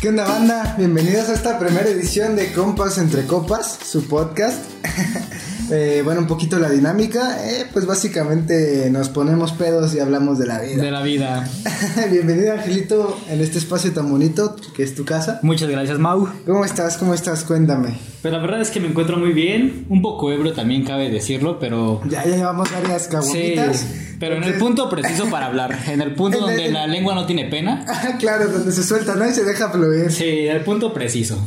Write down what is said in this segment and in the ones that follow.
¿Qué onda banda? Bienvenidos a esta primera edición de Compas entre Copas, su podcast. Eh, bueno, un poquito la dinámica, eh, pues básicamente nos ponemos pedos y hablamos de la vida. De la vida. Bienvenido Angelito en este espacio tan bonito que es tu casa. Muchas gracias, Mau. ¿Cómo estás? ¿Cómo estás? Cuéntame. Pero la verdad es que me encuentro muy bien. Un poco ebrio también cabe decirlo, pero. Ya, ya llevamos varias caguamitas. Sí, pero en el punto preciso para hablar. En el punto En el- donde la lengua no tiene pena. Ah, claro, donde se suelta, ¿no? Y se deja fluir. Sí, el punto preciso.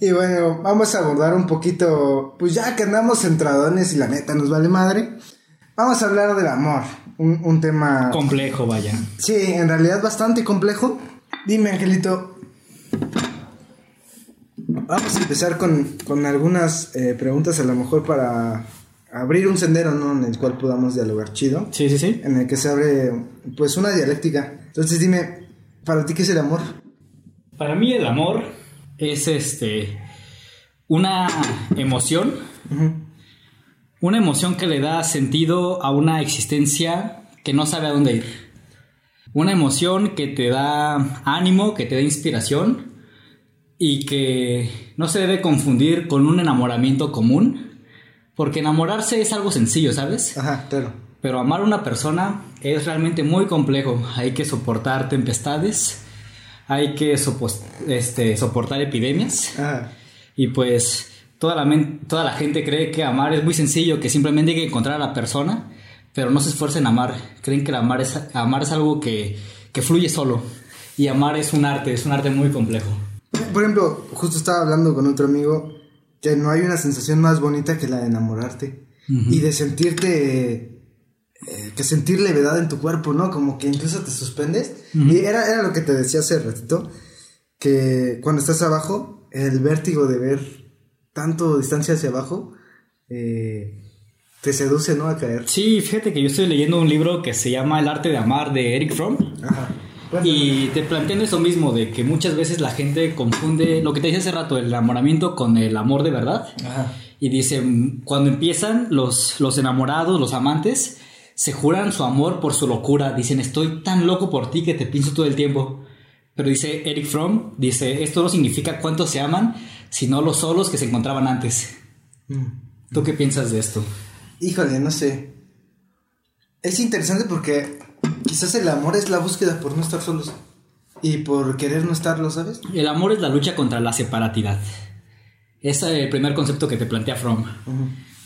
Y bueno, vamos a abordar un poquito, pues ya que andamos centradones y la neta nos vale madre, vamos a hablar del amor, un, un tema, Complejo, vaya. sí, en realidad bastante complejo. Dime, Angelito, vamos a empezar con, con algunas eh, preguntas a lo mejor para abrir un sendero, ¿no? En el cual podamos dialogar chido, Sí, sí, sí. en el que se abre, pues, una dialéctica. Entonces dime, ¿para ti qué es el amor? Para mí el amor es este. Una emoción. Una emoción que le da sentido a una existencia que no sabe a dónde ir. Una emoción que te da ánimo, que te da inspiración y que no se debe confundir con un enamoramiento común, porque enamorarse es algo sencillo, ¿sabes? Ajá, claro. Pero amar a una persona es realmente muy complejo. Hay que soportar tempestades, hay que este, soportar epidemias. Ajá. Y pues toda la, toda la gente cree que amar es muy sencillo, que simplemente hay que encontrar a la persona, pero no se esfuercen en amar. Creen que el amar es, amar es algo que, que fluye solo. Y amar es un arte, es un arte muy complejo. Por ejemplo, justo estaba hablando con otro amigo que no hay una sensación más bonita que la de enamorarte y de sentirte, eh, que sentir levedad en tu cuerpo, ¿no? Como que incluso te suspendes. Y era, era lo que te decía hace ratito, que cuando estás abajo, el vértigo de ver tanto distancia hacia abajo, eh, te seduce, ¿no? A caer. Sí, fíjate que yo estoy leyendo un libro que se llama El arte de amar de Eric Fromm. Ajá. Y te plantean eso mismo, de que muchas veces la gente confunde lo que te dije hace rato, el enamoramiento con el amor de verdad. Ajá. Y dice, cuando empiezan los, los enamorados, los amantes, se juran su amor por su locura. Dicen, estoy tan loco por ti que te pienso todo el tiempo. Pero dice Eric Fromm, dice, esto no significa cuánto se aman, sino los solos que se encontraban antes. Mm. ¿Tú qué piensas de esto? Híjole, no sé. Es interesante porque quizás el amor es la búsqueda por no estar solos. Y por querer no estarlo, ¿sabes? El amor es la lucha contra la separatidad. Es el primer concepto que te plantea Fromm.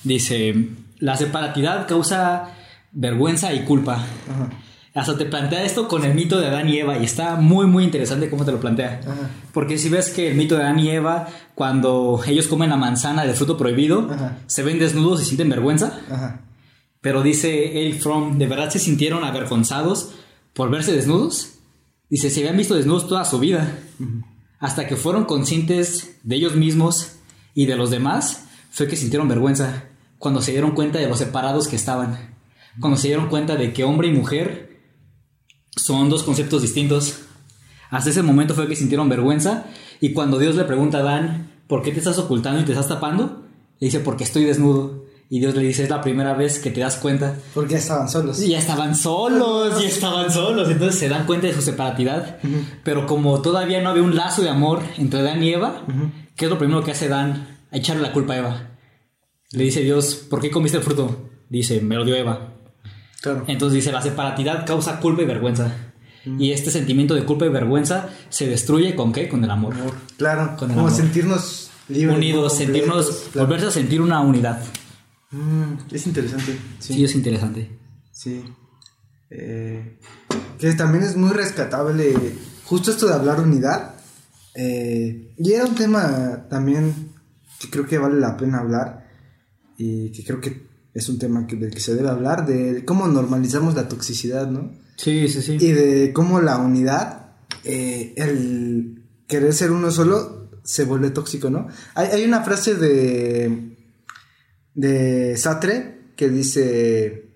Dice, la separatidad causa vergüenza y culpa. Ajá. Hasta te plantea esto con el mito de Adán y Eva y está muy muy interesante cómo te lo plantea. Ajá. Porque si ves que el mito de Adán y Eva, cuando ellos comen la manzana del fruto prohibido, Ajá. se ven desnudos y sienten vergüenza. Ajá. Pero dice Eric Fromm, ¿de verdad se sintieron avergonzados por verse desnudos? Dice, se habían visto desnudos toda su vida. Hasta que fueron conscientes de ellos mismos y de los demás, fue que sintieron vergüenza. Cuando se dieron cuenta de los separados que estaban. Cuando se dieron cuenta de que hombre y mujer son dos conceptos distintos. Hasta ese momento fue que sintieron vergüenza. Y cuando Dios le pregunta a Adán, ¿por qué te estás ocultando y te estás tapando? Le dice, porque estoy desnudo. Y Dios le dice, es la primera vez que te das cuenta. Porque ya estaban solos. Y ya estaban solos, ya estaban solos. Entonces se dan cuenta de su separatidad. Pero como todavía no había un lazo de amor entre Adán y Eva, ¿qué es lo primero que hace Dan? A echarle la culpa a Eva. Le dice Dios, ¿por qué comiste el fruto? Dice, me lo dio Eva. Claro. Entonces dice, la separatidad causa culpa y vergüenza. Y este sentimiento de culpa y vergüenza se destruye con qué? Con el amor. Amor. Claro. Con el como amor. sentirnos libres. Unidos, sentirnos, claro. volverse a sentir una unidad. Mm, es interesante. Sí, Sí. es interesante. Sí. Eh, que también es muy rescatable. Justo esto de hablar unidad. eh, y era un tema también que creo que vale la pena hablar. Y que creo que es un tema que, del que se debe hablar. De cómo normalizamos la toxicidad, ¿no? Sí, sí, sí. Y de cómo la unidad, eh, el querer ser uno solo, se vuelve tóxico, ¿no? Hay, hay una frase de, de Sartre que dice...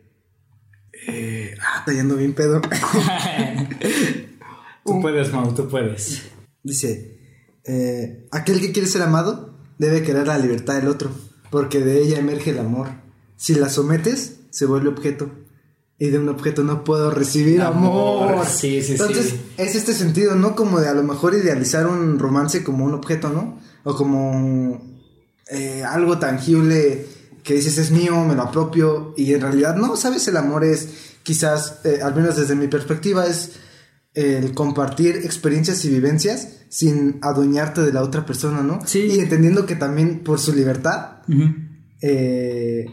Eh, ah, está yendo bien pedo. tú puedes, Mau, tú puedes. dice, eh, aquel que quiere ser amado debe querer la libertad del otro. porque de ella emerge el amor. Si la sometes, se vuelve objeto. Y de un objeto no puedo recibir amor. Sí, sí, Entonces, sí. es este sentido, ¿no? Como de a lo mejor idealizar un romance como un objeto, ¿no? O como eh, algo tangible que dices es mío, me lo apropio. Y en realidad no, ¿sabes? El amor es quizás, eh, al menos desde mi perspectiva, es el compartir experiencias y vivencias sin adueñarte de la otra persona, ¿no? Sí. Y entendiendo que también por su libertad, eh,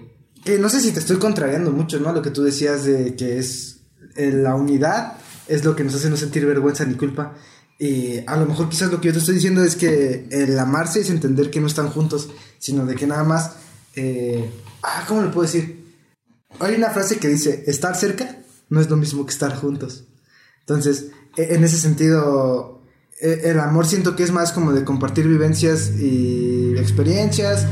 que no sé si te estoy contrariando mucho, ¿no? Lo que tú decías de que es eh, la unidad es lo que nos hace no sentir vergüenza ni culpa. Y a lo mejor quizás lo que yo te estoy diciendo es que el amarse es entender que no están juntos, sino de que nada más... eh, ah, ¿cómo le puedo decir? Hay una frase que dice, estar cerca no es lo mismo que estar juntos. Entonces, e- en ese sentido, e- el amor siento que es más como de compartir vivencias y experiencias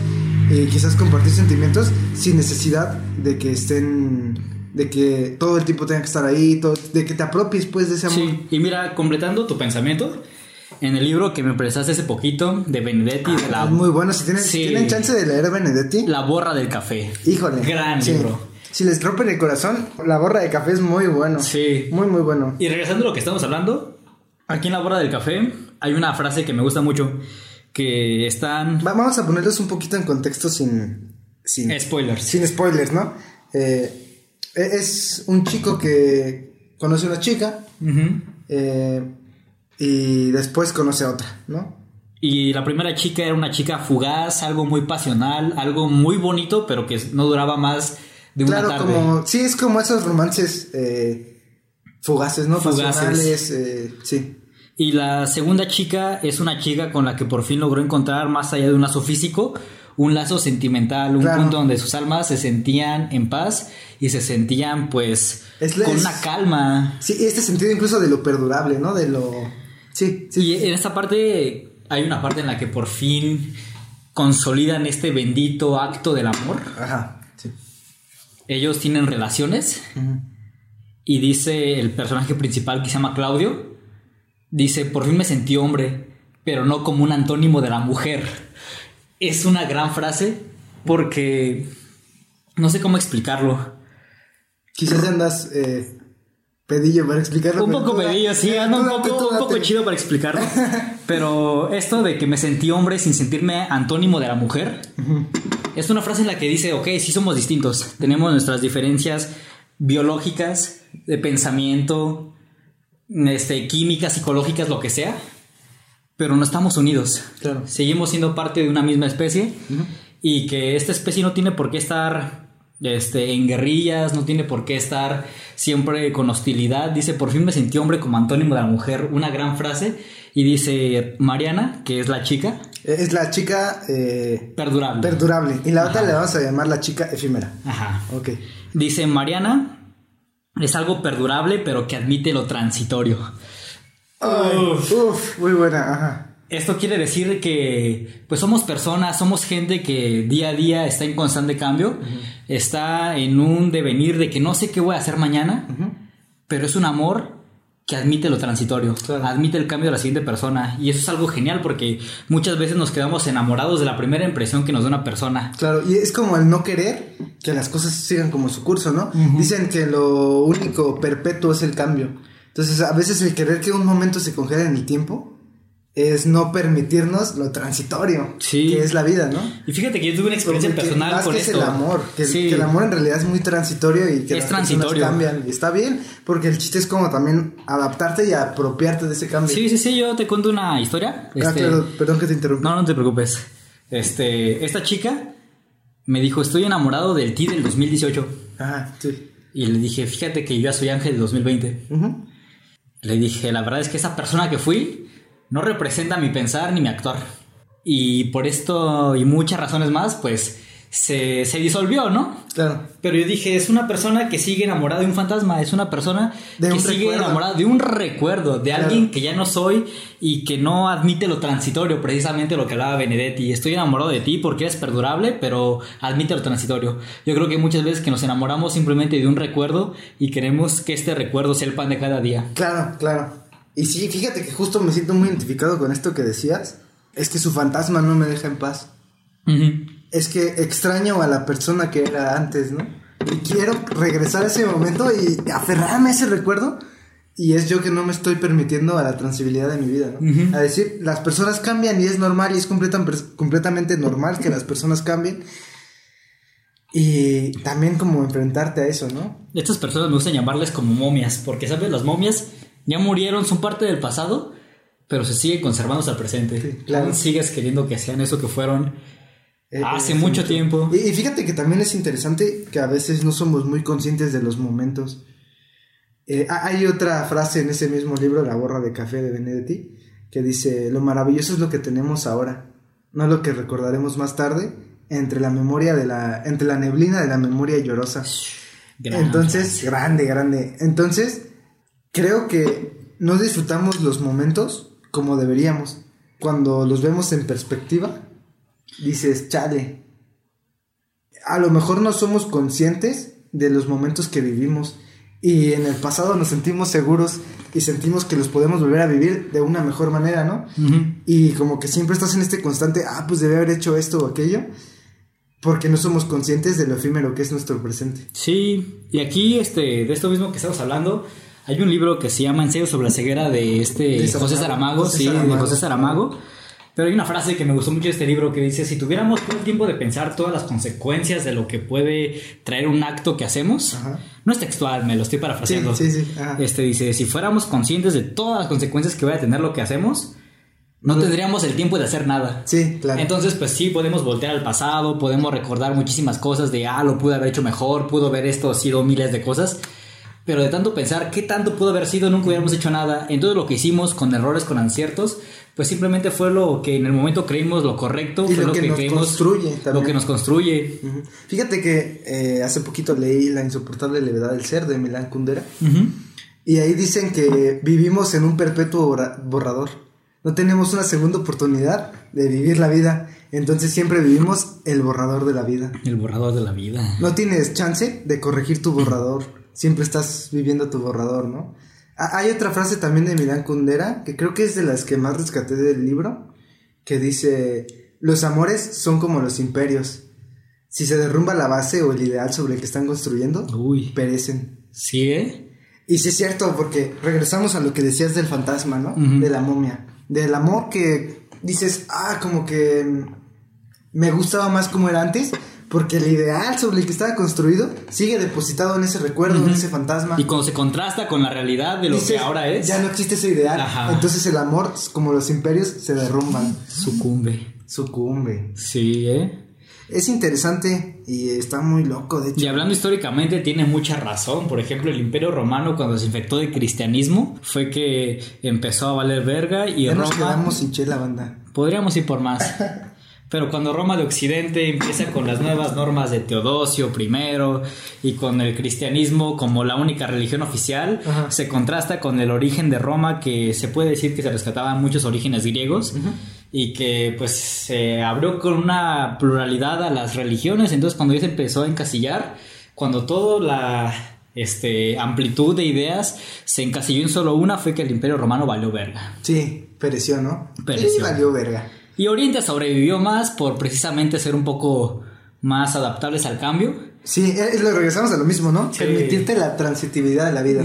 y quizás compartir sentimientos sin necesidad de que estén, de que todo el tiempo tenga que estar ahí, todo- de que te apropies pues de ese amor. Sí, y mira, completando tu pensamiento, en el libro que me prestaste hace poquito de Benedetti, de la, muy bueno, si tienen, si Sí. tienen chance de leer Benedetti, la borra del café. híjole. Gran sí. libro. Si les rompen el corazón, la borra de café es muy bueno. Sí. Muy, muy bueno. Y regresando a lo que estamos hablando, aquí en la borra del café hay una frase que me gusta mucho, que están... Va- vamos a ponerlos un poquito en contexto sin... sin Spoilers. Sin spoilers, ¿no? Eh, e- es un chico que conoce a una chica eh, y después conoce a otra, ¿no? Y la primera chica era una chica fugaz, algo muy pasional, algo muy bonito, pero que no duraba más de una claro, tarde. como... Sí, es como esos romances eh, fugaces, ¿no? Fugaces. Pasionales, eh, sí. Y la segunda chica es una chica con la que por fin logró encontrar, más allá de un lazo físico, un lazo sentimental, un Claro. punto donde sus almas se sentían en paz y se sentían pues Es con es- una calma. Sí, este sentido incluso de lo perdurable, ¿no? De lo... Sí, sí. Y en esta parte hay una parte en la que por fin consolidan este bendito acto del amor. Ajá, sí. Ellos tienen relaciones y dice el personaje principal que se llama Claudio, dice, por fin me sentí hombre, pero no como un antónimo de la mujer. Es una gran frase porque no sé cómo explicarlo. Quizás andas eh, pedillo para explicarlo. Un poco pedillo, sí, tú anda un poco, tú un poco chido para explicarlo. Pero esto de que me sentí hombre sin sentirme antónimo de la mujer, es una frase en la que dice, ok, sí somos distintos, tenemos nuestras diferencias biológicas, de pensamiento, este, químicas, psicológicas, lo que sea, pero no estamos unidos. Claro. Seguimos siendo parte de una misma especie y que esta especie no tiene por qué estar este, en guerrillas, no tiene por qué estar siempre con hostilidad. Dice, por fin me sentí hombre como antónimo de la mujer, una gran frase. Y dice, Mariana, que es la chica, Eh, Es la chica eh, perdurable. perdurable. Y la otra le vamos a llamar la chica efímera. Ajá. Ok. Dice, Mariana es algo perdurable, pero que admite lo transitorio. Ay, uf, muy buena, ajá. Esto quiere decir que pues somos personas, somos gente que día a día está en constante cambio, está en un devenir de que no sé qué voy a hacer mañana, pero es un amor que admite lo transitorio, Claro. admite el cambio de la siguiente persona y eso es algo genial porque muchas veces nos quedamos enamorados de la primera impresión que nos da una persona. Claro, y es como el no querer que las cosas sigan como su curso, ¿no? Dicen que lo único perpetuo es el cambio. Entonces, a veces el querer que un momento se congele en el tiempo es no permitirnos lo transitorio, Sí. que es la vida, ¿no? Y fíjate que yo tuve una experiencia Porque personal más con que esto. es el amor, que, Sí. que el amor en realidad es muy transitorio y que Es las transitorio. cambian. Y está bien, porque el chiste es como también adaptarte y apropiarte de ese cambio. Sí, sí, sí, yo te cuento una historia. Ah, este, claro, perdón que te interrumpa. No, no te preocupes. Este, esta chica me dijo, estoy enamorado del ti del 2018. Ajá, sí. Y le dije, fíjate que yo ya soy ángel del 2020. Ujú. Le dije, la verdad es que esa persona que fui no representa mi pensar ni mi actuar. Y por esto y muchas razones más, pues se, se disolvió, ¿no? Claro. Pero yo dije, es una persona que sigue enamorada de un fantasma, es una persona De que un sigue recuerdo. enamorada de un recuerdo, de Claro. alguien que ya no soy y que no admite lo transitorio, precisamente lo que hablaba Benedetti. Estoy enamorado de ti porque eres perdurable, pero admite lo transitorio. Yo creo que muchas veces que nos enamoramos simplemente de un recuerdo y queremos que este recuerdo sea el pan de cada día. Claro, claro. Y sí, fíjate que justo me siento muy identificado con esto que decías. Es que su fantasma no me deja en paz. Es que extraño a la persona que era antes, ¿no? Y quiero regresar a ese momento y aferrarme a ese recuerdo. Y es yo que no me estoy permitiendo a la transibilidad de mi vida, ¿no? A decir, las personas cambian y es normal y es completamente normal que las personas cambien. Y también como enfrentarte a eso, ¿no? Estas personas me gustan llamarles como momias, porque, ¿sabes? Las momias ya murieron, son parte del pasado, pero se siguen conservando hasta el presente. claro. sigues queriendo que sean eso que fueron eh, hace mucho tiempo. Y, fíjate que también es interesante que a veces no somos muy conscientes de los momentos. Eh, hay otra frase en ese mismo libro, La borra de café de Benedetti, que dice, lo maravilloso es lo que tenemos ahora, no lo que recordaremos más tarde entre la memoria de la, entre la neblina de la memoria llorosa. Entonces, grande, grande. Entonces, creo que no disfrutamos los momentos como deberíamos. Cuando los vemos en perspectiva, dices, chale. A lo mejor no somos conscientes de los momentos que vivimos y en el pasado nos sentimos seguros y sentimos que los podemos volver a vivir de una mejor manera, ¿no? Y como que siempre estás en este constante, ah, pues debe haber hecho esto o aquello porque no somos conscientes de lo efímero que es nuestro presente. Sí, y aquí, este, de esto mismo que estamos hablando, hay un libro que se llama Ensayo sobre la ceguera de este José Saramago, sí, de José Saramago. Pero hay una frase que me gustó mucho de este libro que dice, si tuviéramos todo el tiempo de pensar todas las consecuencias de lo que puede traer un acto que hacemos, no es textual, me lo estoy parafraseando. Sí, sí, sí. Este dice, si fuéramos conscientes de todas las consecuencias que va a tener lo que hacemos, no tendríamos el tiempo de hacer nada. Sí, claro. Entonces, pues sí, podemos voltear al pasado, podemos recordar muchísimas cosas de, ah, lo pude haber hecho mejor, pudo haber esto sido miles de cosas. Pero de tanto pensar qué tanto pudo haber sido, nunca hubiéramos hecho nada. En todo lo que hicimos, con errores, con aciertos, pues simplemente fue lo que en el momento creímos lo correcto, fue lo, que, nos construye. Lo que nos construye. Fíjate que eh, hace poquito leí La insoportable levedad del ser de Milán Kundera. Y ahí dicen que vivimos en un perpetuo borrador no tenemos una segunda oportunidad de vivir la vida. Entonces siempre vivimos el borrador de la vida. El borrador de la vida. No tienes chance de corregir tu borrador. Siempre estás viviendo tu borrador, ¿no? Hay otra frase también de Milán Kundera, que creo que es de las que más rescaté del libro, que dice, los amores son como los imperios. Si se derrumba la base o el ideal sobre el que están construyendo, perecen. ¿Sí, eh? Y sí es cierto, porque regresamos a lo que decías del fantasma, ¿no? De la momia del amor que dices, ah, como que me gustaba más como era antes, porque el ideal sobre el que estaba construido sigue depositado en ese recuerdo, en ese fantasma. Y cuando se contrasta con la realidad de lo que ahora es. Ya no existe ese ideal. Entonces el amor, como los imperios, se derrumban. Sucumbe. Sucumbe. Sí, ¿eh? Es interesante y está muy loco, de hecho. Y hablando históricamente, tiene mucha razón. Por ejemplo, el Imperio Romano, cuando se infectó de cristianismo, fue que empezó a valer verga y ya Roma. Nos quedamos sin chela, banda. Podríamos ir por más. Pero cuando Roma de Occidente empieza con las nuevas normas de Teodosio I y con el cristianismo como la única religión oficial, se contrasta con el origen de Roma que se puede decir que se rescataban muchos orígenes griegos y que pues se abrió con una pluralidad a las religiones. Entonces cuando ya se empezó a encasillar, cuando toda la este, amplitud de ideas se encasilló en solo una, fue que el imperio romano valió verga. Sí, pereció, ¿no? Pereció. valió verga. Y Oriente sobrevivió más por precisamente ser un poco más adaptables al cambio. Sí, eh, lo regresamos a lo mismo, ¿no? Permitirte la transitividad de la vida.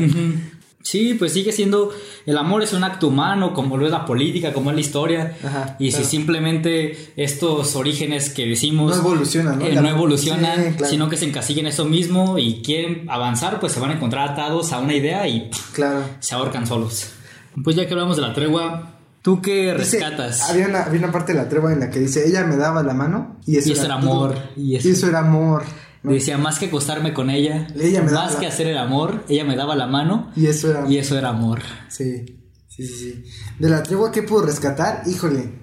Sí, pues sigue siendo. El amor es un acto humano, como lo es la política, como es la historia. y si simplemente estos orígenes que decimos. No evolucionan, ¿no? Eh, no evolucionan, sino que se encasillan eso mismo y quieren avanzar, pues se van a encontrar atados a una idea y. Claro. Se ahorcan solos. Pues ya que hablamos de la tregua, ¿Tú qué rescatas? había, una, había, una, parte de la tregua en la que dice, ella me daba la mano y eso, era, amor. Y eso, era amor. Decía, más que acostarme con ella, más que hacer el amor, ella me daba la mano y eso era, y eso era amor. Sí, sí, sí, sí. De la tregua, ¿qué puedo rescatar? Híjole,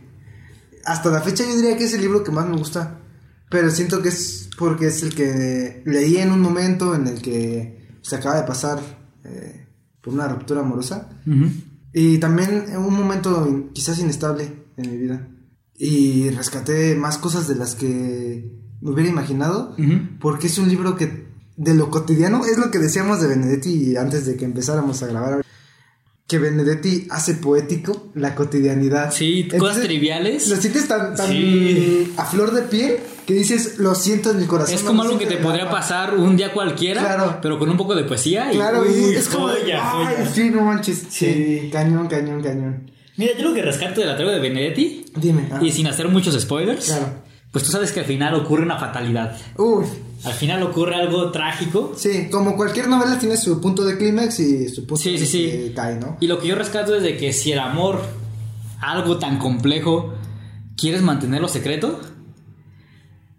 hasta la fecha yo diría que es el libro que más me gusta, pero siento que es porque es el que leí en un momento en el que se acaba de pasar eh, por una ruptura amorosa. Y también en un momento quizás inestable en mi vida. Y rescaté más cosas de las que me hubiera imaginado, porque es un libro que de lo cotidiano, es lo que decíamos de Benedetti antes de que empezáramos a grabar. que Benedetti hace poético la cotidianidad. Sí, cosas Entonces, triviales. Lo sientes tan, tan Sí. a flor de piel que dices, lo siento en mi corazón. Es como algo que te podría alma". pasar un día cualquiera, Claro. pero con un poco de poesía. Y, Claro, y Uy, es como, joya, "Ay, joya". sí, no manches. Sí, Sí. cañón, cañón, cañón. Mira, yo lo que rescato de la tregua de Benedetti, Dime. ah. y sin hacer muchos spoilers, Claro. pues tú sabes que al final ocurre una fatalidad. Uy, Al final ocurre algo trágico. sí, como cualquier novela tiene su punto de clímax y su punto Sí, sí, sí. que cae, ¿no? Y lo que yo rescato es de que si el amor, algo tan complejo, quieres mantenerlo secreto,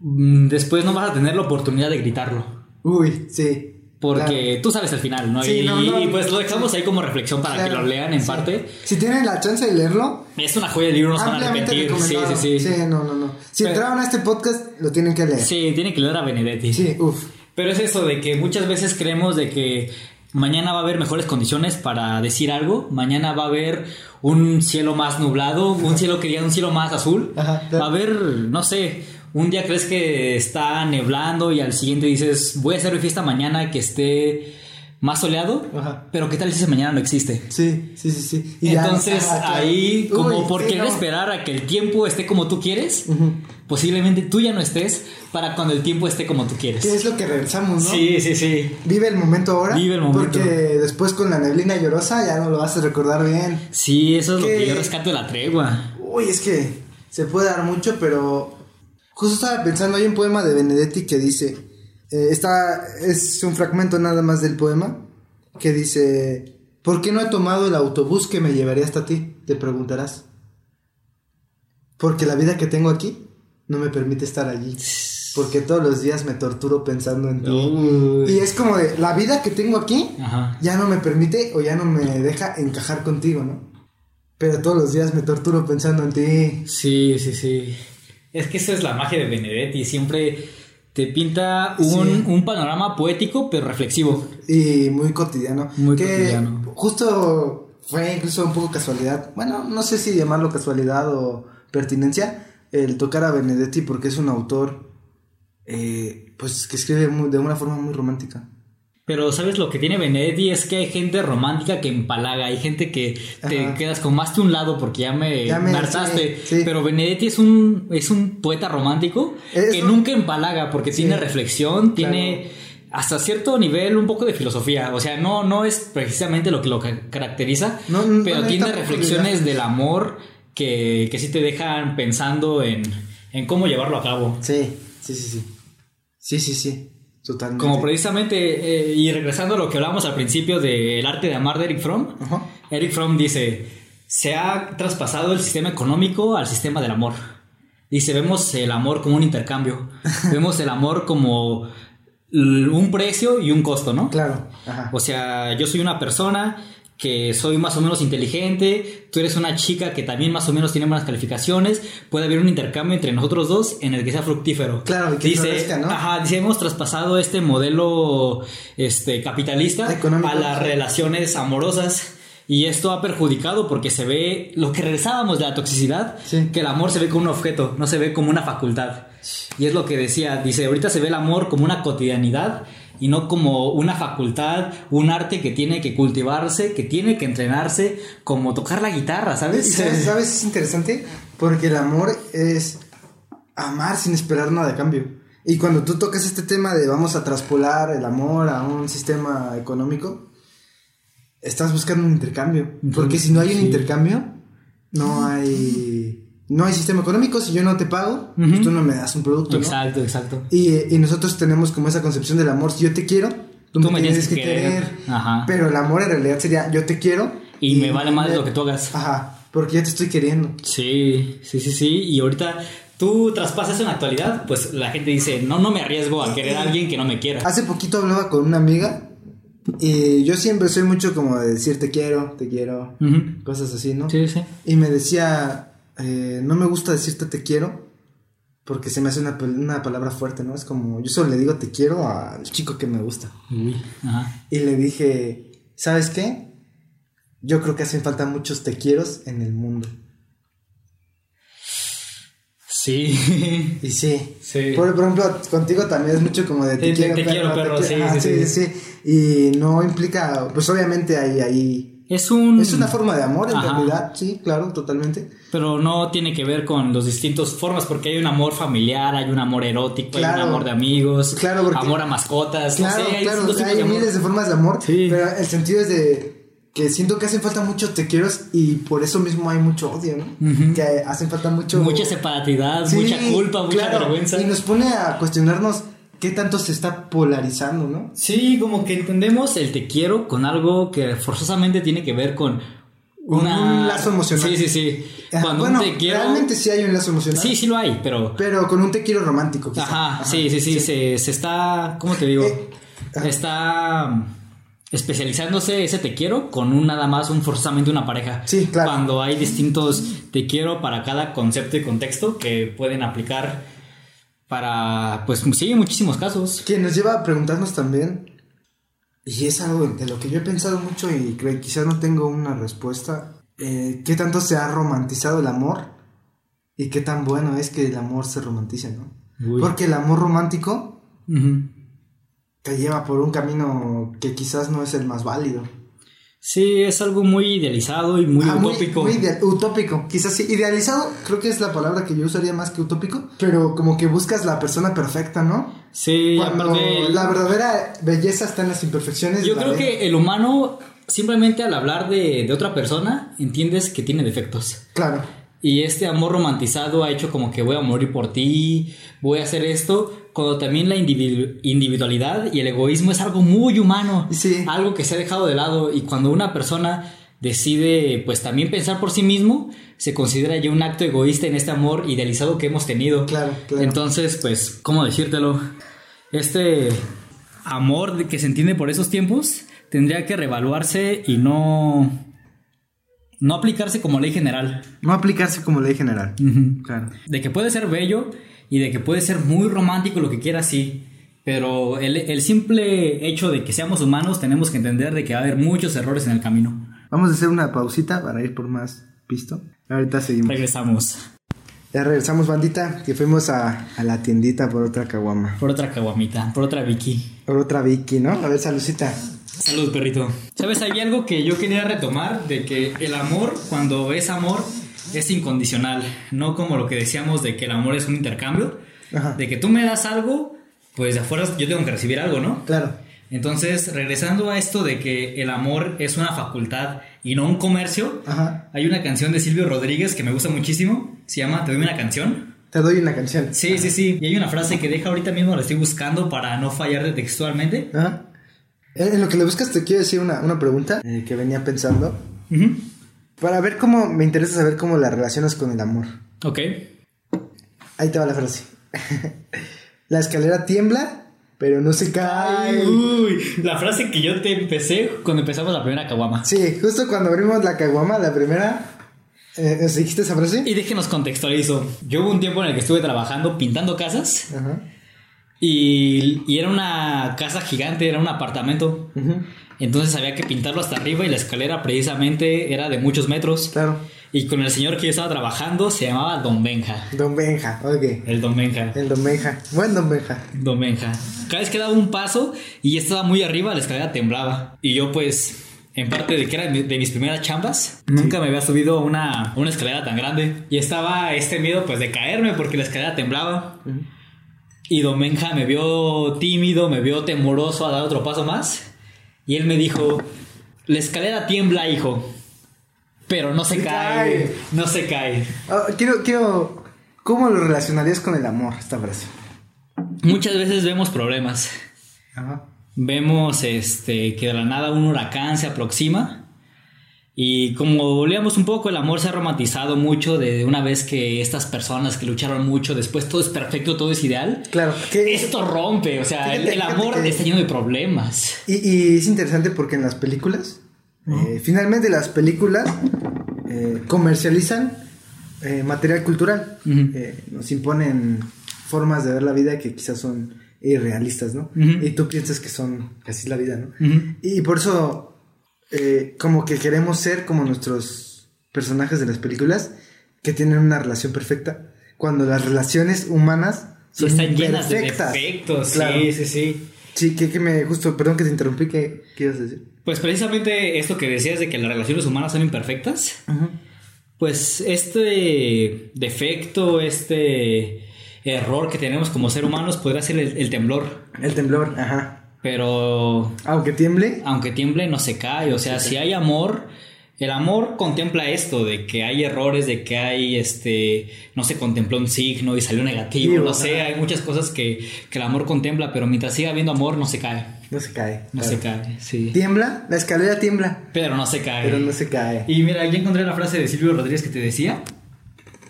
después no vas a tener la oportunidad de gritarlo. Uy, sí. Porque tú sabes el final, ¿no? Sí, y, no, no, y, pues lo dejamos ahí como reflexión para que lo lean en sí. parte. Si tienen la chance de leerlo, Es una joya de libro, no se van a arrepentir. Sí, sí, sí. no, no, no. Si Pero- entraron a este podcast, lo tienen que leer. Sí, tiene que leer a Benedetti. Sí, uff. Pero es eso de que muchas veces creemos de que mañana va a haber mejores condiciones para decir algo, mañana va a haber un cielo más nublado, un cielo que diga un cielo más azul, Ajá, va a haber, no sé, un día crees que está neblando y al siguiente dices, voy a hacer mi fiesta mañana que esté más soleado, Ajá. pero qué tal si mañana no existe. Sí, sí, sí, sí. Y Entonces claro. ahí, como Uy, por sí, querer no. esperar a que el tiempo esté como tú quieres, posiblemente tú ya no estés para cuando el tiempo esté como tú quieres. ¿Qué es lo que regresamos, no? Sí, sí, sí. Vive el momento ahora. Vive el momento. Porque después con la neblina llorosa ya no lo vas a recordar bien. Sí, eso es lo que yo rescato de la tregua. Uy, es que se puede dar mucho, pero justo estaba pensando, hay un poema de Benedetti que dice, eh, está, es un fragmento nada más del poema, que dice, ¿por qué no he tomado el autobús que me llevaría hasta ti? Te preguntarás. Porque la vida que tengo aquí no me permite estar allí. Porque todos los días me torturo pensando en ti. Uy. Y es como de, la vida que tengo aquí Ajá. ya no me permite o ya no me deja encajar contigo, ¿no? Pero todos los días me torturo pensando en ti. Sí, sí, sí. Es que eso es la magia de Benedetti. Siempre te pinta un, Sí. un panorama poético, pero reflexivo. Y muy cotidiano. Muy que cotidiano. Justo fue incluso un poco casualidad. Bueno, no sé si llamarlo casualidad o pertinencia. El tocar a Benedetti porque es un autor, eh, pues que escribe muy- de una forma muy romántica. Pero sabes lo que tiene Benedetti es que hay gente romántica que empalaga, hay gente que te Ajá. quedas con más de un lado porque ya me, Ya me- hartaste. sí, sí. Pero Benedetti es un, es un poeta romántico Es que un- nunca empalaga porque Sí. tiene reflexión, tiene hasta cierto nivel un poco de filosofía. O sea, no, no es precisamente lo que lo ca- caracteriza, No, no, pero no tiene reflexiones del amor que, que sí te dejan pensando en, en cómo llevarlo a cabo. Sí, sí, sí, sí. Sí, sí, sí. Totalmente. Como precisamente, eh, y regresando a lo que hablamos al principio del arte de amar de Eric Fromm, Ajá. Eric Fromm dice, se ha traspasado el sistema económico al sistema del amor. Dice, vemos el amor como un intercambio, vemos el amor como un precio y un costo, ¿no? Claro. Ajá. O sea, yo soy una persona que soy más o menos inteligente, tú eres una chica que también más o menos tiene buenas calificaciones, puede haber un intercambio entre nosotros dos en el que sea fructífero. Claro, que dice, florezca, ¿no? Ajá, dice, hemos traspasado este modelo este, capitalista Económico. a las relaciones amorosas. Y esto ha perjudicado porque se ve lo que regresábamos de la toxicidad, Sí. que el amor se ve como un objeto, no se ve como una facultad. Y es lo que decía, dice, ahorita se ve el amor como una cotidianidad y no como una facultad, un arte que tiene que cultivarse, que tiene que entrenarse, como tocar la guitarra, Y ¿sabes? sabes, sabes, es interesante porque el amor es amar sin esperar nada de cambio. Y cuando tú tocas este tema de vamos a traspolar el amor a un sistema económico, estás buscando un intercambio. Porque si no hay un intercambio, no hay no hay sistema económico. Si yo no te pago, pues tú no me das un producto. ¿no? Exacto, exacto. Y, y nosotros tenemos como esa concepción del amor. Si yo te quiero, tú, me, tienes que querer. Ajá. Pero el amor en realidad sería yo te quiero. Y me vale más lo que tú hagas. Ajá, porque yo te estoy queriendo. Sí, sí, sí, sí. Y ahorita tú traspasas en la actualidad, pues la gente dice, no, no me arriesgo a querer a alguien que no me quiera. Hace poquito hablaba con una amiga y yo siempre soy mucho como de decir te quiero, te quiero, cosas así, ¿no? Sí, sí. Y me decía, eh, no me gusta decirte te quiero porque se me hace una, palabra fuerte, ¿no? Es como, yo solo le digo te quiero al chico que me gusta. Uy, ajá. Y le dije, ¿sabes qué? Yo creo que hacen falta muchos te quieros en el mundo. Sí. Y sí. Sí. Por, por ejemplo, contigo también es mucho como de te, te- te quiero, perro, sí, sí, sí. sí, sí. Y no implica, pues obviamente hay, hay Es un... Es una forma de amor, en Ajá. realidad, sí, claro, totalmente. Pero no tiene que ver con las distintas formas, porque hay un amor familiar, hay un amor erótico, hay un amor de amigos, Claro, porque- amor a mascotas, Claro, no sé, hay claro, hay de miles de formas de amor, Sí. pero el sentido es de que siento que hacen falta muchos te quiero y por eso mismo hay mucho odio, ¿no? Que hacen falta mucho... Mucha separatidad, Sí, mucha culpa, mucha vergüenza. Y nos pone a cuestionarnos qué tanto se está polarizando, ¿no? Sí, como que entendemos el te quiero con algo que forzosamente tiene que ver con una... un lazo emocional. Sí, sí, sí. Ajá, Cuando bueno, un te quiero... realmente sí hay un lazo emocional. Sí, sí lo hay, pero... Pero con un te quiero romántico. quizá. Ajá, sí, sí, sí, Se, se está, ¿cómo te digo? Eh, está mm, especializándose ese te quiero con un nada más, un forzosamente una pareja. Sí, claro. Cuando hay distintos te quiero para cada concepto y contexto que pueden aplicar para, pues sí, muchísimos casos. Que nos lleva a preguntarnos también, y es algo de lo que yo he pensado mucho y que quizás no tengo una respuesta, eh, ¿qué tanto se ha romantizado el amor? Y qué tan bueno es que el amor se romantice, ¿no? Uy. Porque el amor romántico te lleva por un camino que quizás no es el más válido. Sí, es algo muy idealizado y muy Ah, utópico. muy utópico, quizás sí. Idealizado creo que es la palabra que yo usaría más que utópico, pero como que buscas la persona perfecta, ¿no? sí, Cuando aparte, la verdadera belleza está en las imperfecciones. yo creo que el humano simplemente al hablar de, de otra persona entiendes que tiene defectos. Claro. Y este amor romantizado ha hecho como que voy a morir por ti, voy a hacer esto, cuando también la individu- individualidad y el egoísmo es algo muy humano, Sí. algo que se ha dejado de lado y cuando una persona decide pues también pensar por sí mismo, se considera ya un acto egoísta en este amor idealizado que hemos tenido. Claro, claro. Entonces, pues, ¿cómo decírtelo? Este amor que se entiende por esos tiempos tendría que revaluarse y no no aplicarse como ley general. No aplicarse como ley general. Claro. De que puede ser bello y de que puede ser muy romántico lo que quiera, sí. Pero el, el simple hecho de que seamos humanos tenemos que entender de que va a haber muchos errores en el camino. Vamos a hacer una pausita para ir por más pisto. Ahorita seguimos. Regresamos Ya regresamos, bandita, que fuimos a, a la tiendita por otra caguama. por otra caguamita, por otra Vicky. Por otra Vicky, ¿no? A ver, saludcita. Salud, perrito. ¿Sabes? Hay algo que yo quería retomar de que el amor, cuando es amor, es incondicional. No como lo que decíamos de que el amor es un intercambio. Ajá. De que tú me das algo, pues de afuera yo tengo que recibir algo, ¿no? Claro. Entonces, regresando a esto de que el amor es una facultad y no un comercio, Ajá. hay una canción de Silvio Rodríguez que me gusta muchísimo. Se llama Te doy una canción. Te doy una canción. Sí, sí, sí. Y hay una frase que deja ahorita mismo, la estoy buscando para no fallar textualmente. Ajá. En lo que le buscas te quiero decir una, una pregunta eh, que venía pensando. Para ver cómo, me interesa saber cómo la relacionas con el amor. Ok. Ahí te va la frase. la escalera tiembla, pero no se cae. Ay, uy, la frase que yo te empecé cuando empezamos la primera caguama. Sí, justo cuando abrimos la caguama, la primera, eh, ¿nos dijiste esa frase? Y déjenos contextualizo. Yo hubo un tiempo en el que estuve trabajando pintando casas Ajá. y, y era una casa gigante, era un apartamento. Entonces había que pintarlo hasta arriba y la escalera precisamente era de muchos metros. Claro. Y con el señor que yo estaba trabajando se llamaba Don Benja. Don Benja, ok. El Don Benja. El Don Benja. Buen Don Benja. Don Benja. Cada vez que daba un paso y estaba muy arriba, la escalera temblaba. Y yo pues, en parte de que era de mis primeras chambas, nunca me había subido una, una escalera tan grande. Y estaba este miedo pues de caerme porque la escalera temblaba. Y Don Benja me vio tímido, me vio temoroso a dar otro paso más. Y él me dijo, la escalera tiembla, hijo. Pero no se Se cae, cae. no se cae. Ah, quiero, quiero. ¿Cómo lo relacionarías con el amor, esta frase? Muchas veces vemos problemas. Ajá. Vemos este que de la nada un huracán se aproxima y como volvíamos un poco el amor se ha romantizado mucho de una vez que estas personas que lucharon mucho después todo es perfecto todo es ideal Claro. Que esto rompe o sea el, Fíjate, el fíjate amor que- está lleno de problemas Y, y es interesante porque en las películas, eh, finalmente las películas eh, comercializan eh, material cultural. Nos imponen formas de ver la vida que quizás son irrealistas, ¿no? Y tú piensas que son casi la vida, ¿no? Y por eso, eh, como que queremos ser como nuestros personajes de las películas que tienen una relación perfecta, cuando las relaciones humanas Sí, son están llenas perfectas. de defectos Claro. sí sí sí Sí, que, que me justo, perdón que te interrumpí, ¿qué, qué ibas a decir? Pues precisamente esto que decías de que las relaciones humanas son imperfectas, pues este defecto, este error que tenemos como ser humanos podría ser el, el temblor. El temblor, ajá. Pero Aunque tiemble, aunque tiemble no se cae, o sea, si hay amor, el amor contempla esto de que hay errores, de que hay este, no se contempló un signo y salió negativo, Sí, no sé, hay muchas cosas que, que el amor contempla, pero mientras siga habiendo amor no se cae, no se cae. no claro. se cae, sí. Tiembla, la escalera tiembla, Pero no se cae. pero no se cae. Y mira, ya encontré la frase de Silvio Rodríguez que te decía,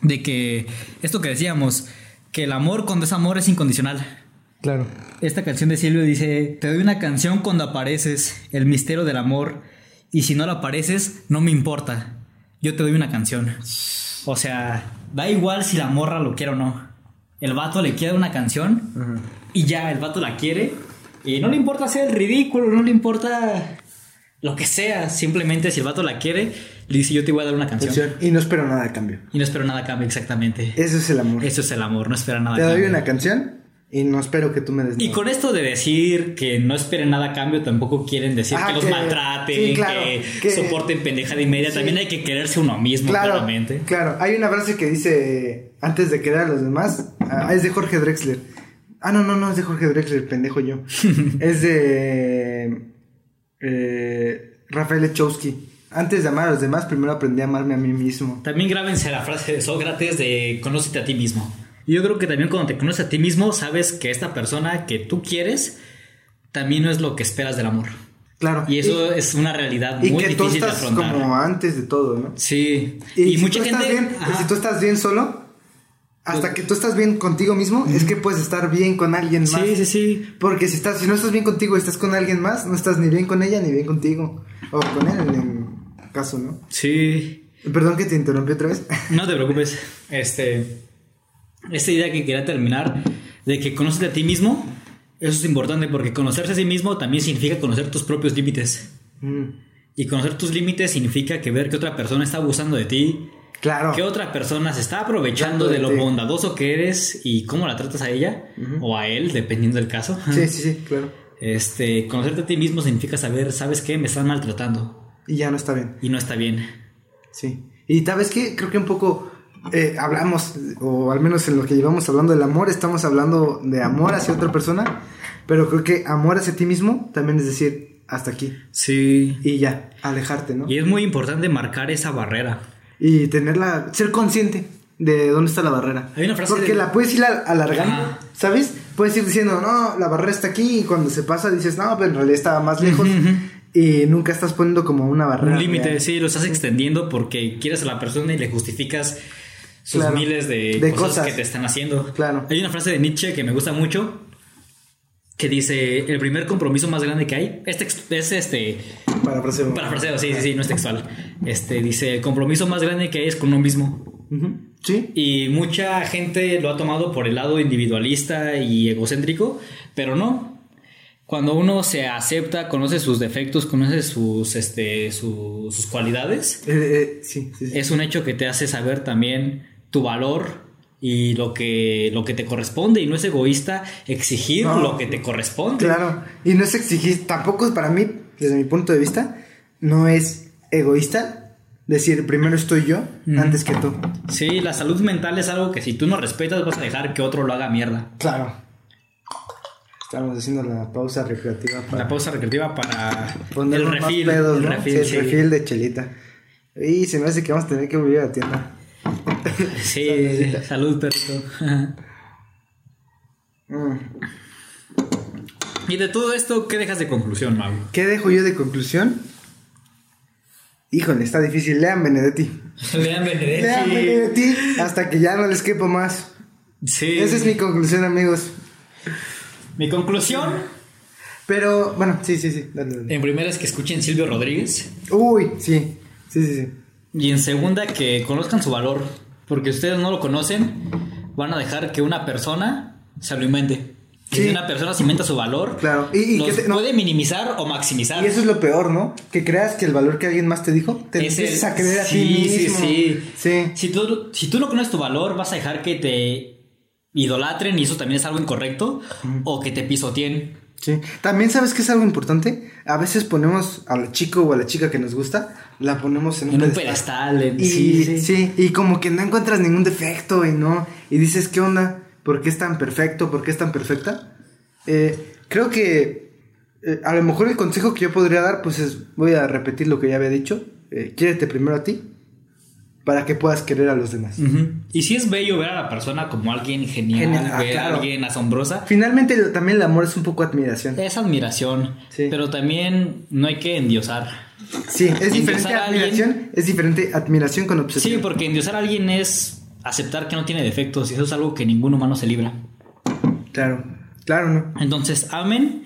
de que esto que decíamos, que el amor cuando es amor es incondicional. Claro. Esta canción de Silvio dice, te doy una canción cuando apareces, el misterio del amor, y si no lo apareces, no me importa, yo te doy una canción. O sea, da igual si la morra lo quiere o no. El vato le quiere una canción y ya, el vato la quiere y no le importa hacer el ridículo, no le importa lo que sea, simplemente si el vato la quiere, le dice yo te voy a dar una canción. Y no espero nada a cambio. Y no espero nada a cambio, exactamente. Eso es el amor. Eso es el amor, no espera nada a Te doy cambio. una canción y no espero que tú me des Y con esto de decir que no esperen nada a cambio, tampoco quieren decir Ah, que los maltraten, sí, claro, que, que- soporten pendejada y media. Sí. También hay que quererse uno mismo, Claro, claramente. claro. Hay una frase que dice antes de querer a los demás. ah, es de Jorge Drexler. Ah, no, no, no es de Jorge Drexler, pendejo yo. es de eh, Rafael Echowski. Antes de amar a los demás, primero aprendí a amarme a mí mismo. También grábense la frase de Sócrates de conócete a ti mismo. Yo creo que también cuando te conoces a ti mismo, sabes que esta persona que tú quieres también no es lo que esperas del amor. Claro. Y eso es una realidad y, y muy que tú difícil de estás afrontar. como antes de todo, ¿no? Sí. Y, Y, si mucha tú gente. Estás bien, Ajá. si tú estás bien solo, hasta que tú estás bien contigo mismo, es que puedes estar bien con alguien más. Sí, sí, sí. Porque si estás, si no estás bien contigo y estás con alguien más, no estás ni bien con ella ni bien contigo. O con él en caso, ¿no? Sí. Perdón que te interrumpí otra vez. No te preocupes. Este. Esta idea que quería terminar de que conoces a ti mismo, eso es importante porque conocerse a sí mismo también significa conocer tus propios límites. Mm, Y conocer tus límites significa que ver que otra persona está abusando de ti, claro. que otra persona se está aprovechando de de lo ti. bondadoso que eres y cómo la tratas a ella o a él, dependiendo del caso. Sí, sí, sí, claro. Este, conocerte a ti mismo significa saber, ¿sabes qué? Me están maltratando Y ya no está bien. y no está bien. Sí. Y sabes qué, creo que un poco eh, hablamos, o al menos en lo que llevamos hablando del amor, estamos hablando de amor hacia otra persona, pero creo que amor hacia ti mismo también es decir, hasta aquí. Sí. Y ya, alejarte, ¿no? Y es muy importante marcar esa barrera. Y tenerla, ser consciente de dónde está la barrera. Hay una frase Porque de- la puedes ir al- alargando, Ajá. ¿sabes? Puedes ir diciendo, no, la barrera está aquí, y cuando se pasa dices, no, pero en realidad estaba más lejos. Y nunca estás poniendo como una barrera. Un límite, sí, lo estás extendiendo porque quieres a la persona y le justificas sus Claro. miles de, De cosas, cosas. que te están haciendo. Claro. Hay una frase de Nietzsche que me gusta mucho que dice, el primer compromiso más grande que hay, este es este, Para próximo. parafraseo, sí, sí, sí, no es textual. Este, dice, el compromiso más grande que hay es con uno mismo. Ujú. Sí. Y mucha gente lo ha tomado por el lado individualista y egocéntrico, pero no. Cuando uno se acepta, conoce sus defectos, conoce sus, este, su- sus cualidades, Eh, eh, sí, sí, sí. es un hecho que te hace saber también tu valor y lo que, lo que te corresponde. Y no es egoísta exigir No. lo que te corresponde. Claro. Y no es exigir, tampoco es para mí, desde mi punto de vista, no es egoísta decir primero estoy yo antes que tú. Sí, la salud mental es algo que si tú no respetas vas a dejar que otro lo haga mierda. Claro. Estamos haciendo la pausa recreativa para La pausa recreativa para poner el más refil. pedos, el ¿no? refil, Sí, el sí. refil de chelita. Y se me hace que vamos a tener que volver a la tienda. Sí, salud, perrito. Mm. y de todo esto, ¿qué dejas de conclusión, Mau? ¿Qué dejo yo de conclusión? Híjole, está difícil. Lean Benedetti. Lean Benedetti. Lean Benedetti hasta que ya no les quepo más. Sí. Esa es mi conclusión, amigos. Mi conclusión, Pero, bueno, sí, sí, sí. Dale, dale. en primera es que escuchen Silvio Rodríguez. Uy, sí. Sí, sí, sí. Y en segunda, que conozcan su valor. Porque si ustedes no lo conocen, van a dejar que una persona se lo invente. Sí. Si una persona se inventa su valor, Claro. Y- y los que te- no. puede minimizar o maximizar. Y eso es lo peor, ¿no? Que creas que el valor que alguien más te dijo, te Es empieces el- a creer a sí, ti sí, mismo. sí. Sí. Si tú, si tú no conoces tu valor, vas a dejar que te idolatren y eso también es algo incorrecto, o que te pisoteen. Sí. También sabes que es algo importante. A veces ponemos al chico o a la chica que nos gusta, la ponemos en un, En un pedestal. pedestal. en- Y, sí, sí. sí, y como que no encuentras ningún defecto y no. Y dices, ¿qué onda? ¿Por qué es tan perfecto? ¿Por qué es tan perfecta? Eh, creo que eh, a lo mejor el consejo que yo podría dar, pues es, voy a repetir lo que ya había dicho. Eh, quiérete primero a ti para que puedas querer a los demás. Y si es bello ver a la persona como alguien genial, Genial, ah, ver claro. a alguien asombrosa, Finalmente también el amor es un poco admiración. es admiración. Sí. Pero también no hay que endiosar. Sí, es diferente alguien- admiración, es diferente admiración con obsesión. Sí, porque endiosar a alguien es aceptar que no tiene defectos y eso es algo que ningún humano se libra. Claro, claro, ¿no? Entonces, amen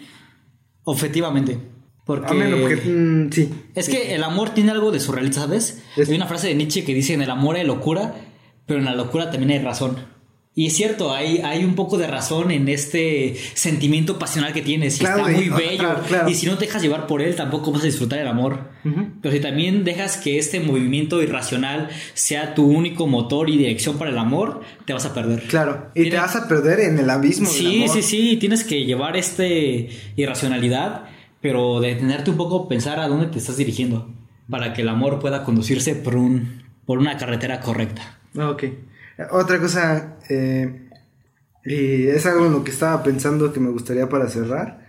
objetivamente. Porque mm, sí. es que el amor tiene algo de surrealista, ¿sabes? Es- Hay una frase de Nietzsche que dice, en el amor hay locura, pero en la locura también hay razón. Y es cierto, hay, hay un poco de razón en este sentimiento pasional que tienes. Y Claro, está muy bello. claro, claro. Y si no te dejas llevar por él, tampoco vas a disfrutar el amor. Ujú. Pero si también dejas que este movimiento irracional sea tu único motor y dirección para el amor, te vas a perder. Claro, y te vas a perder en el abismo del Sí, amor. sí, sí, tienes que llevar este irracionalidad, pero detenerte un poco, pensar a dónde te estás dirigiendo para que el amor pueda conducirse por un por una carretera correcta. Ah, Ok. Otra cosa, eh, y es algo en lo que estaba pensando que me gustaría para cerrar.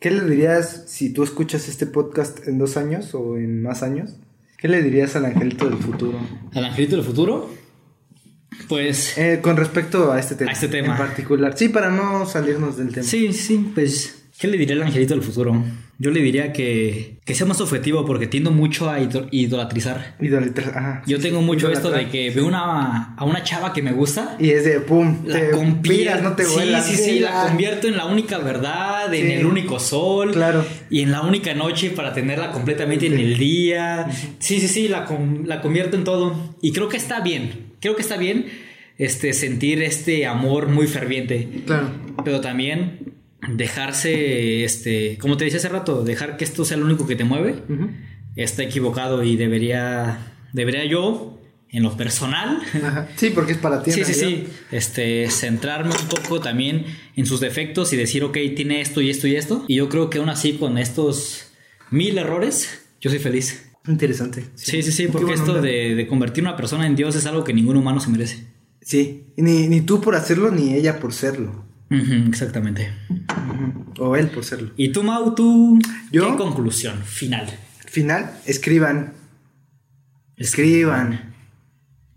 ¿Qué le dirías si tú escuchas este podcast en dos años o en más años? ¿Qué le dirías al angelito del futuro? Al angelito del futuro, pues Eh, con respecto a este tema. A este tema. En particular. Sí, para no salirnos del tema. sí, sí, pues ¿qué le diría al angelito del futuro? Yo le diría que, que sea más objetivo porque tiendo mucho a ido- idolatrizar. Ajá, Yo tengo mucho esto de que veo una, a una chava que me gusta Y es de pum, la te piras, no te sí, vuelas. sí, sí, la Ah, convierto en la única verdad, en Sí. el único sol, Claro. y en la única noche para tenerla completamente en el día. Sí, sí, sí, la, la convierto en todo. Y creo que está bien, creo que está bien este, sentir este amor muy ferviente, Claro. pero también dejarse, este, como te decía hace rato, dejar que esto sea lo único que te mueve, está equivocado y debería, debería yo, en lo personal, Ajá. Sí, porque es para ti. Sí, sí, sí. Este, centrarme un poco también en sus defectos y decir, ok, tiene esto y esto y esto. Y yo creo que aún así, con estos mil errores, yo soy feliz. Interesante. Sí, sí, sí, porque esto de, de convertir una persona en Dios es algo que ningún humano se merece. Sí, ni, ni tú por hacerlo, ni ella por serlo. Exactamente. O él por serlo. Y tú, Mau, tú, ¿Yo? ¿qué conclusión final? Final, escriban. Escriban.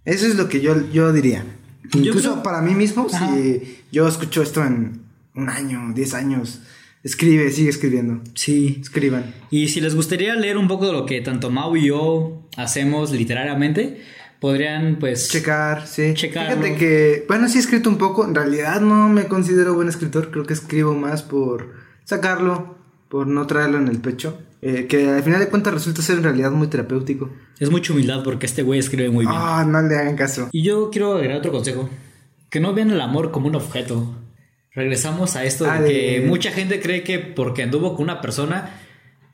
Eso es lo que yo, yo diría. Yo Incluso creo- para mí mismo, Ajá. si yo escucho esto en un año, diez años, escribe, sigue escribiendo. Sí. Escriban. Y si les gustaría leer un poco de lo que tanto Mau y yo hacemos literariamente, podrían, pues... Checar, sí. Checarlo. Fíjate que, bueno, sí he escrito un poco. En realidad no me considero buen escritor. Creo que escribo más por sacarlo, por no traerlo en el pecho. Eh, que al final de cuentas resulta ser en realidad muy terapéutico. Es mucha humildad porque este güey escribe muy bien. Ah, no le hagan caso. Y yo quiero agregar otro consejo. Que no vean el amor como un objeto. Regresamos a esto Ah, de que mucha gente cree que porque anduvo con una persona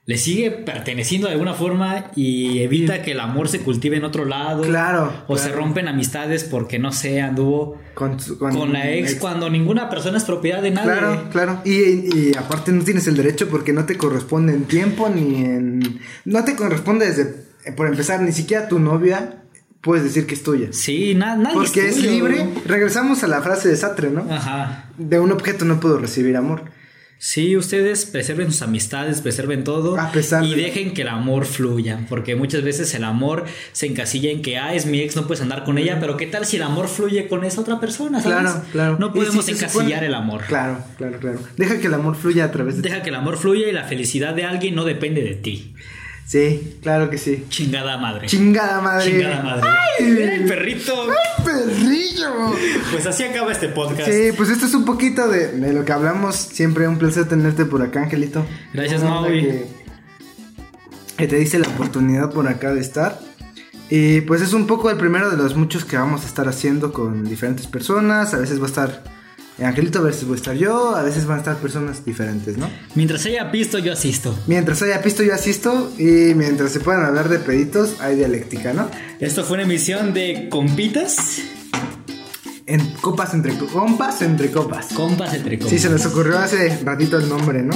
le sigue perteneciendo de alguna forma y evita que el amor se cultive en otro lado. Claro, O se rompen amistades porque no sé, anduvo Con, su- con, la ex, cuando ninguna persona es propiedad de nadie. Claro, claro. Y, y aparte no tienes el derecho porque no te corresponde en tiempo ni en... No te corresponde desde... Por empezar, ni siquiera tu novia puedes decir que es tuya. Sí, na- nadie Porque es tuyo. libre. Regresamos a la frase de Sartre, ¿no? Ajá. De un objeto no puedo recibir amor. Sí, ustedes preserven sus amistades, preserven todo A pesar y de- dejen que el amor fluya, porque muchas veces el amor se encasilla en que, ah, es mi ex, no puedes andar con ella, pero ¿qué tal si el amor fluye con esa otra persona? ¿sabes? Claro, claro. No podemos si encasillar supone- el amor. Claro, claro, claro. Deja que el amor fluya a través de Deja que el amor fluya y la felicidad de alguien no depende de ti. Sí, claro que sí. Chingada madre. Chingada madre. Chingada madre. ¡Ay! Mira el perrito. ¡Perrillo! Pues así acaba este podcast. Sí, pues esto es un poquito de, de lo que hablamos. Siempre un placer tenerte por acá, Angelito. Gracias, Maui. Que, que te diste la oportunidad por acá de estar. Y pues es un poco el primero de los muchos que vamos a estar haciendo con diferentes personas. A veces va a estar Angelito, a veces voy a estar yo, a veces van a estar personas diferentes, ¿no? Mientras haya visto, yo asisto. Mientras haya pisto, yo asisto. Y mientras se puedan hablar de peditos, hay dialéctica, ¿no? Esto fue una emisión de Compitas. en copas entre compas entre copas. Compas entre compas. Sí, se nos ocurrió hace ratito el nombre, ¿no?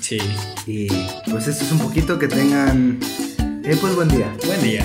Sí. Y pues esto es un poquito que tengan... Eh, pues buen día. Buen día.